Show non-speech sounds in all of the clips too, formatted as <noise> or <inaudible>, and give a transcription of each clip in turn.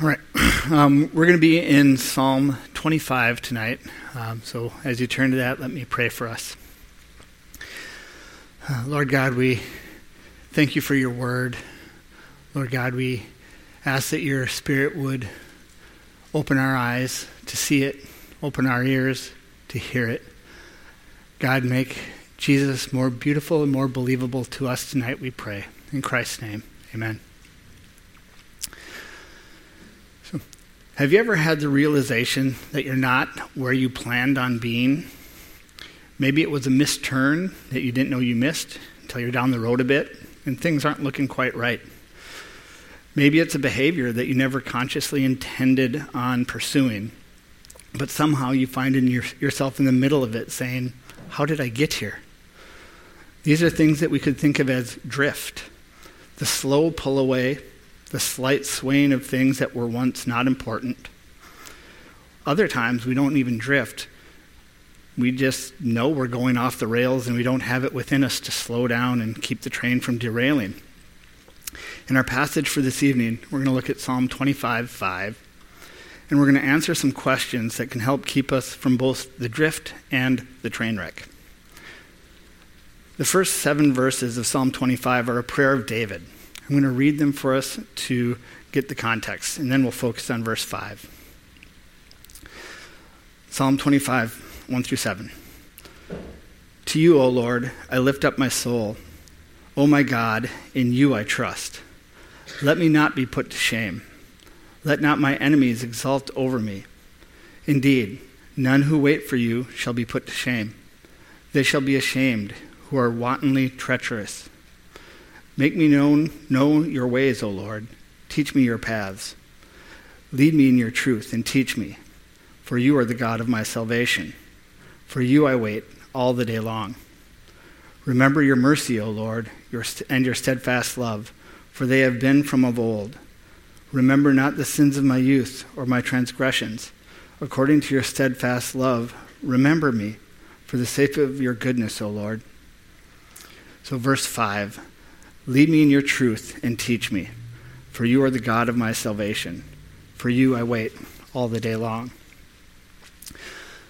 All right. <clears throat> Um, we're going to be in Psalm 25 tonight. Um, so as you turn to that, let me pray for us. Uh, Lord God, we thank you for your word. Lord God, we ask that your spirit would open our eyes to see it, open our ears to hear it. God, make Jesus more beautiful and more believable to us tonight, we pray. In Christ's name, amen. Have you ever had the realization that you're not where you planned on being? Maybe it was a missed turn that you didn't know you missed until you're down the road a bit and things aren't looking quite right. Maybe it's a behavior that you never consciously intended on pursuing, but somehow you find in your, yourself in the middle of it saying, How did I get here? These are things that we could think of as drift the slow pull away the slight swaying of things that were once not important. Other times we don't even drift. We just know we're going off the rails and we don't have it within us to slow down and keep the train from derailing. In our passage for this evening, we're going to look at Psalm 25 5, and we're going to answer some questions that can help keep us from both the drift and the train wreck. The first seven verses of Psalm 25 are a prayer of David. I'm going to read them for us to get the context, and then we'll focus on verse 5. Psalm 25, 1 through 7. To you, O Lord, I lift up my soul. O my God, in you I trust. Let me not be put to shame. Let not my enemies exult over me. Indeed, none who wait for you shall be put to shame. They shall be ashamed who are wantonly treacherous. Make me known, know your ways, O Lord. Teach me your paths. Lead me in your truth and teach me, for you are the God of my salvation. For you I wait all the day long. Remember your mercy, O Lord, your st- and your steadfast love, for they have been from of old. Remember not the sins of my youth or my transgressions. According to your steadfast love, remember me for the sake of your goodness, O Lord. So, verse 5 Lead me in your truth and teach me, for you are the God of my salvation. For you I wait all the day long.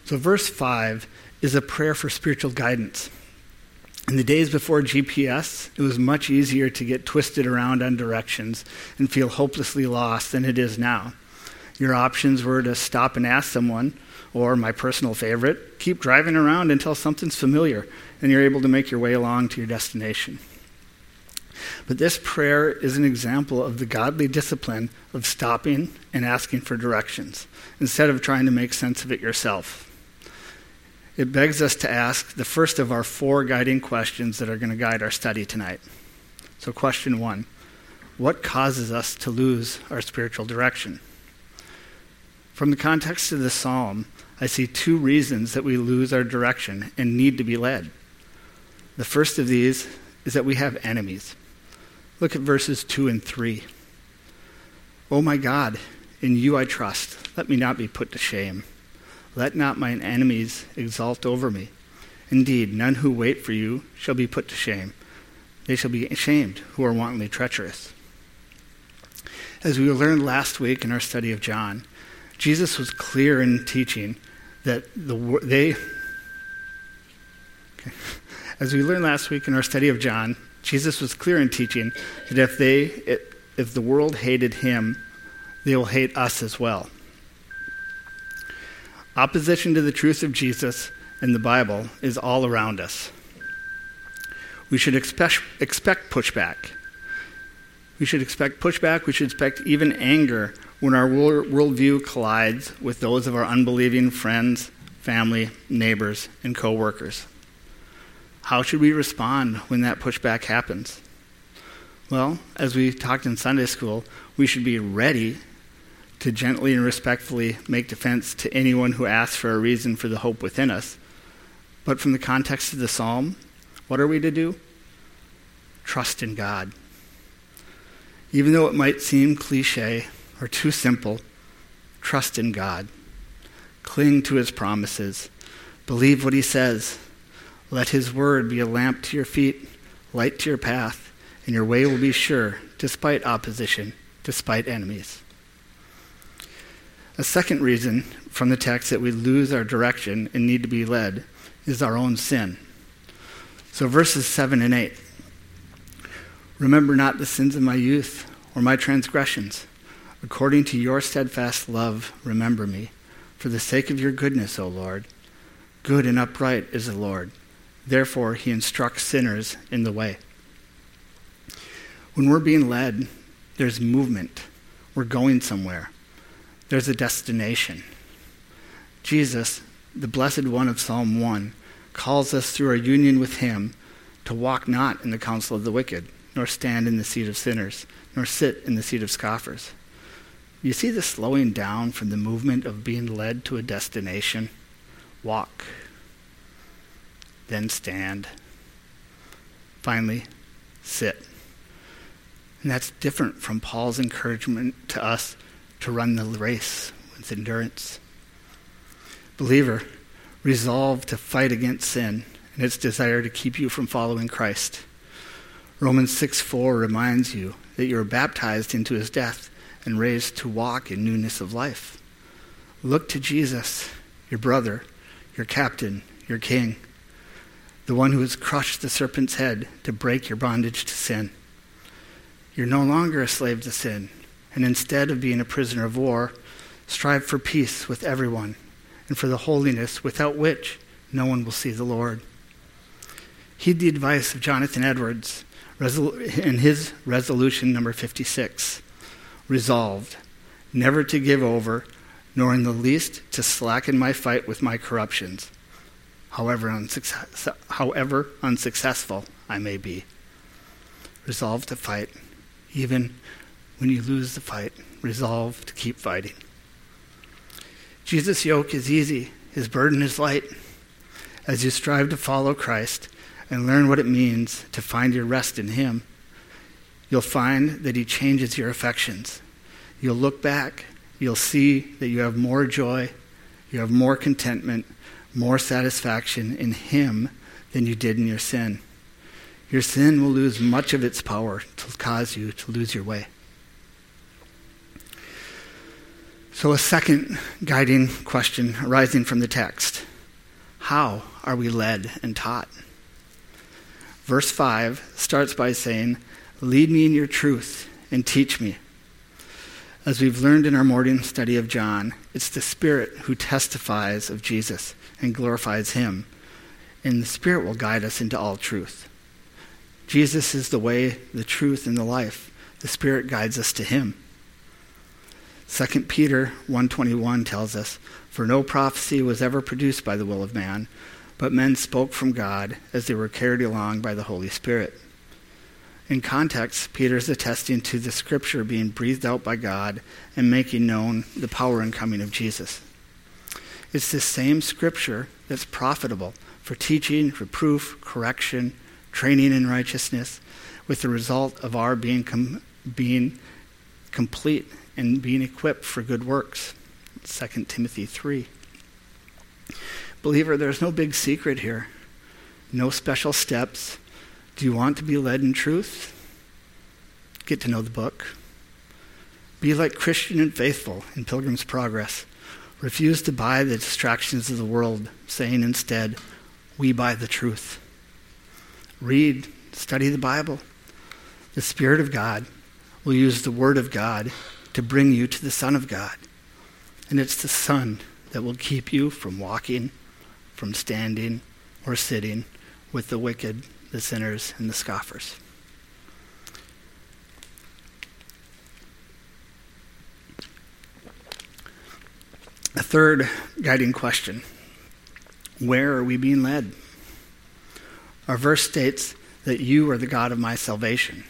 So, verse 5 is a prayer for spiritual guidance. In the days before GPS, it was much easier to get twisted around on directions and feel hopelessly lost than it is now. Your options were to stop and ask someone, or my personal favorite, keep driving around until something's familiar and you're able to make your way along to your destination. But this prayer is an example of the godly discipline of stopping and asking for directions instead of trying to make sense of it yourself. It begs us to ask the first of our four guiding questions that are going to guide our study tonight. So, question one What causes us to lose our spiritual direction? From the context of this psalm, I see two reasons that we lose our direction and need to be led. The first of these is that we have enemies. Look at verses 2 and 3. Oh my God, in you I trust. Let me not be put to shame. Let not mine enemies exult over me. Indeed, none who wait for you shall be put to shame. They shall be ashamed who are wantonly treacherous. As we learned last week in our study of John, Jesus was clear in teaching that the, they. Okay. <laughs> As we learned last week in our study of John, Jesus was clear in teaching that if they if the world hated him, they will hate us as well. Opposition to the truth of Jesus and the Bible is all around us. We should expect, pushback. We should expect pushback. We should expect even anger when our worldview collides with those of our unbelieving friends, family, neighbors, and coworkers. How should we respond when that pushback happens? Well, as we talked in Sunday school, we should be ready to gently and respectfully make defense to anyone who asks for a reason for the hope within us. But from the context of the psalm, what are we to do? Trust in God. Even though it might seem cliche or too simple, trust in God. Cling to his promises. Believe what he says. Let his word be a lamp to your feet, light to your path, and your way will be sure, despite opposition, despite enemies. A second reason from the text that we lose our direction and need to be led is our own sin. So, verses 7 and 8 Remember not the sins of my youth or my transgressions. According to your steadfast love, remember me. For the sake of your goodness, O Lord. Good and upright is the Lord. Therefore, he instructs sinners in the way. When we're being led, there's movement. We're going somewhere. There's a destination. Jesus, the Blessed One of Psalm 1, calls us through our union with him to walk not in the counsel of the wicked, nor stand in the seat of sinners, nor sit in the seat of scoffers. You see the slowing down from the movement of being led to a destination? Walk, then stand. Finally, sit. And that's different from Paul's encouragement to us to run the race with endurance. Believer, resolve to fight against sin and its desire to keep you from following Christ. Romans 6 4 reminds you that you are baptized into his death and raised to walk in newness of life. Look to Jesus, your brother, your captain, your king, the one who has crushed the serpent's head to break your bondage to sin. You're no longer a slave to sin, and instead of being a prisoner of war, strive for peace with everyone and for the holiness without which no one will see the Lord. Heed the advice of Jonathan Edwards in his resolution number 56 resolved never to give over, nor in the least to slacken my fight with my corruptions, however, unsuccess- however unsuccessful I may be. Resolve to fight, even when you lose the fight. Resolve to keep fighting. Jesus' yoke is easy, his burden is light. As you strive to follow Christ and learn what it means to find your rest in him, you'll find that he changes your affections. You'll look back, you'll see that you have more joy, you have more contentment, more satisfaction in him than you did in your sin. Your sin will lose much of its power to cause you to lose your way. So, a second guiding question arising from the text How are we led and taught? Verse 5 starts by saying, Lead me in your truth and teach me. As we've learned in our morning study of John, it's the Spirit who testifies of Jesus and glorifies him, and the Spirit will guide us into all truth. Jesus is the way, the truth, and the life. The Spirit guides us to him. 2 Peter 1:21 tells us, "For no prophecy was ever produced by the will of man, but men spoke from God as they were carried along by the Holy Spirit." In context, Peter is attesting to the scripture being breathed out by God and making known the power and coming of Jesus. It's the same scripture that's profitable for teaching, reproof, correction, training in righteousness, with the result of our being, com- being complete and being equipped for good works. 2 Timothy 3. Believer, there's no big secret here, no special steps. Do you want to be led in truth? Get to know the book. Be like Christian and faithful in Pilgrim's Progress. Refuse to buy the distractions of the world, saying instead, We buy the truth. Read, study the Bible. The Spirit of God will use the Word of God to bring you to the Son of God. And it's the Son that will keep you from walking, from standing, or sitting with the wicked, the sinners, and the scoffers. A third guiding question Where are we being led? Our verse states that you are the God of my salvation.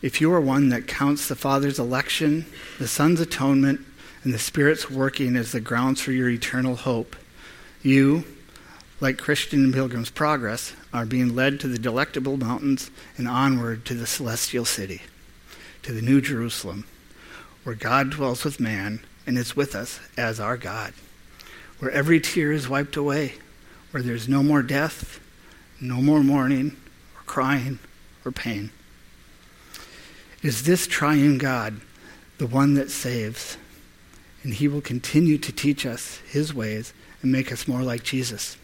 If you are one that counts the Father's election, the Son's atonement, and the Spirit's working as the grounds for your eternal hope, you, like Christian Pilgrim's Progress, are being led to the delectable mountains and onward to the celestial city, to the New Jerusalem, where God dwells with man and is with us as our God, where every tear is wiped away, where there's no more death, no more mourning, or crying, or pain. Is this triune God the one that saves? And he will continue to teach us his ways and make us more like Jesus.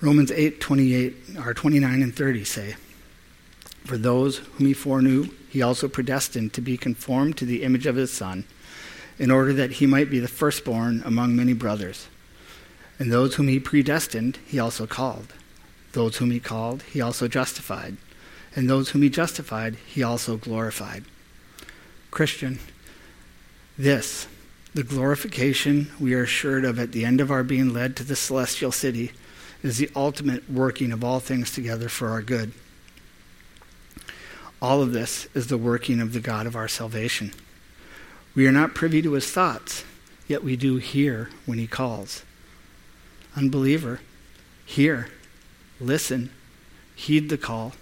Romans 8, 28, or 29 and 30 say, For those whom he foreknew, he also predestined to be conformed to the image of his Son, in order that he might be the firstborn among many brothers. And those whom he predestined, he also called. Those whom he called, he also justified. And those whom he justified, he also glorified. Christian, this, the glorification we are assured of at the end of our being led to the celestial city, is the ultimate working of all things together for our good. All of this is the working of the God of our salvation. We are not privy to his thoughts, yet we do hear when he calls. Unbeliever, hear, listen, heed the call,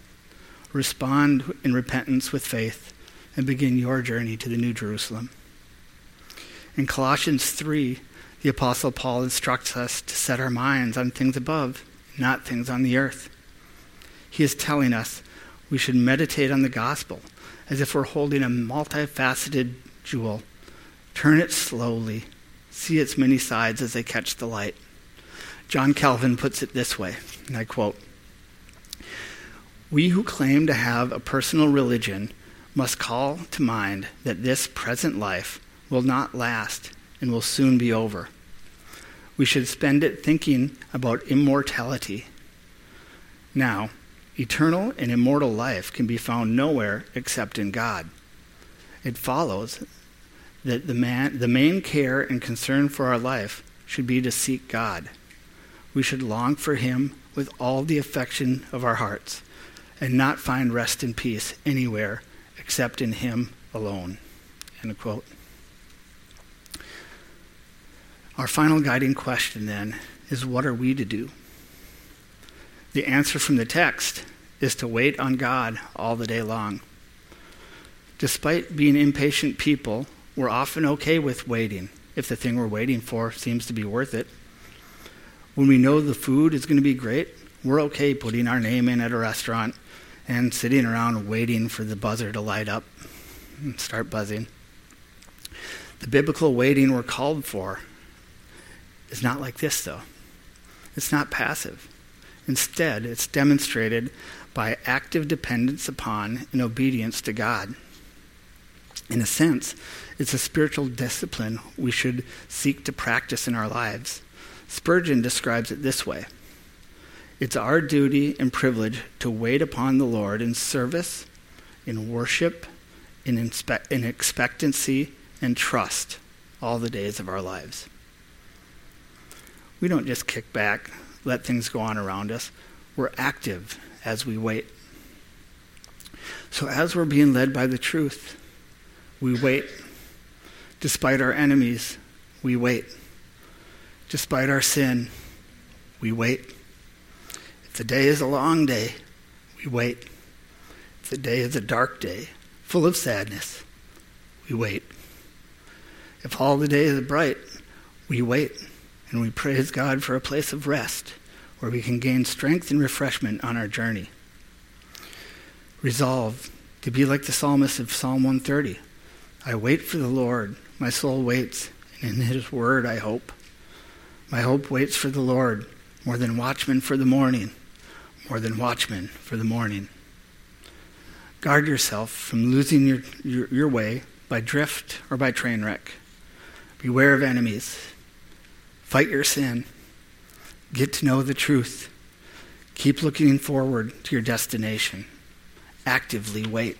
respond in repentance with faith, and begin your journey to the New Jerusalem. In Colossians 3, the Apostle Paul instructs us to set our minds on things above, not things on the earth. He is telling us we should meditate on the gospel as if we're holding a multifaceted jewel. Turn it slowly, see its many sides as they catch the light. John Calvin puts it this way, and I quote We who claim to have a personal religion must call to mind that this present life will not last and will soon be over. We should spend it thinking about immortality. Now, eternal and immortal life can be found nowhere except in God. It follows that the, man, the main care and concern for our life should be to seek God. We should long for Him with all the affection of our hearts and not find rest and peace anywhere except in Him alone. End quote. Our final guiding question then is what are we to do? The answer from the text is to wait on God all the day long. Despite being impatient people, we're often okay with waiting if the thing we're waiting for seems to be worth it. When we know the food is going to be great, we're okay putting our name in at a restaurant and sitting around waiting for the buzzer to light up and start buzzing. The biblical waiting we're called for is not like this, though. It's not passive. Instead, it's demonstrated by active dependence upon and obedience to God. In a sense, it's a spiritual discipline we should seek to practice in our lives. Spurgeon describes it this way It's our duty and privilege to wait upon the Lord in service, in worship, in, inspe- in expectancy, and trust all the days of our lives. We don't just kick back, let things go on around us. We're active as we wait. So, as we're being led by the truth, we wait. Despite our enemies, we wait. Despite our sin, we wait. If the day is a long day, we wait. If the day is a dark day, full of sadness, we wait. If all the day is bright, we wait and we praise God for a place of rest where we can gain strength and refreshment on our journey. Resolve to be like the psalmist of Psalm 130. I wait for the Lord. My soul waits, and in his word I hope. My hope waits for the Lord more than watchmen for the morning, more than watchmen for the morning. Guard yourself from losing your, your, your way by drift or by train wreck. Beware of enemies. Fight your sin. Get to know the truth. Keep looking forward to your destination. Actively wait.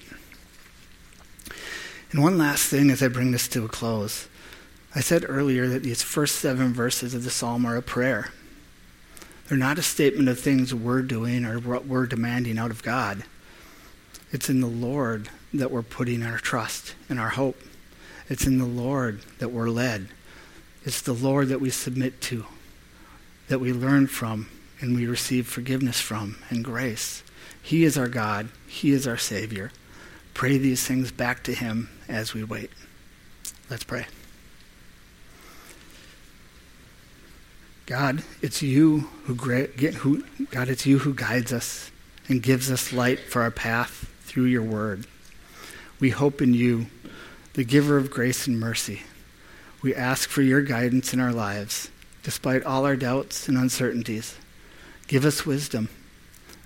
And one last thing as I bring this to a close. I said earlier that these first seven verses of the psalm are a prayer. They're not a statement of things we're doing or what we're demanding out of God. It's in the Lord that we're putting our trust and our hope. It's in the Lord that we're led. It's the Lord that we submit to, that we learn from, and we receive forgiveness from and grace. He is our God. He is our Savior. Pray these things back to Him as we wait. Let's pray. God, it's you who, who God, it's you who guides us and gives us light for our path through your word. We hope in you, the giver of grace and mercy. We ask for your guidance in our lives, despite all our doubts and uncertainties. Give us wisdom.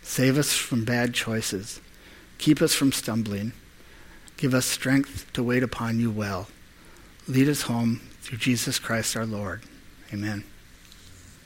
Save us from bad choices. Keep us from stumbling. Give us strength to wait upon you well. Lead us home through Jesus Christ our Lord. Amen.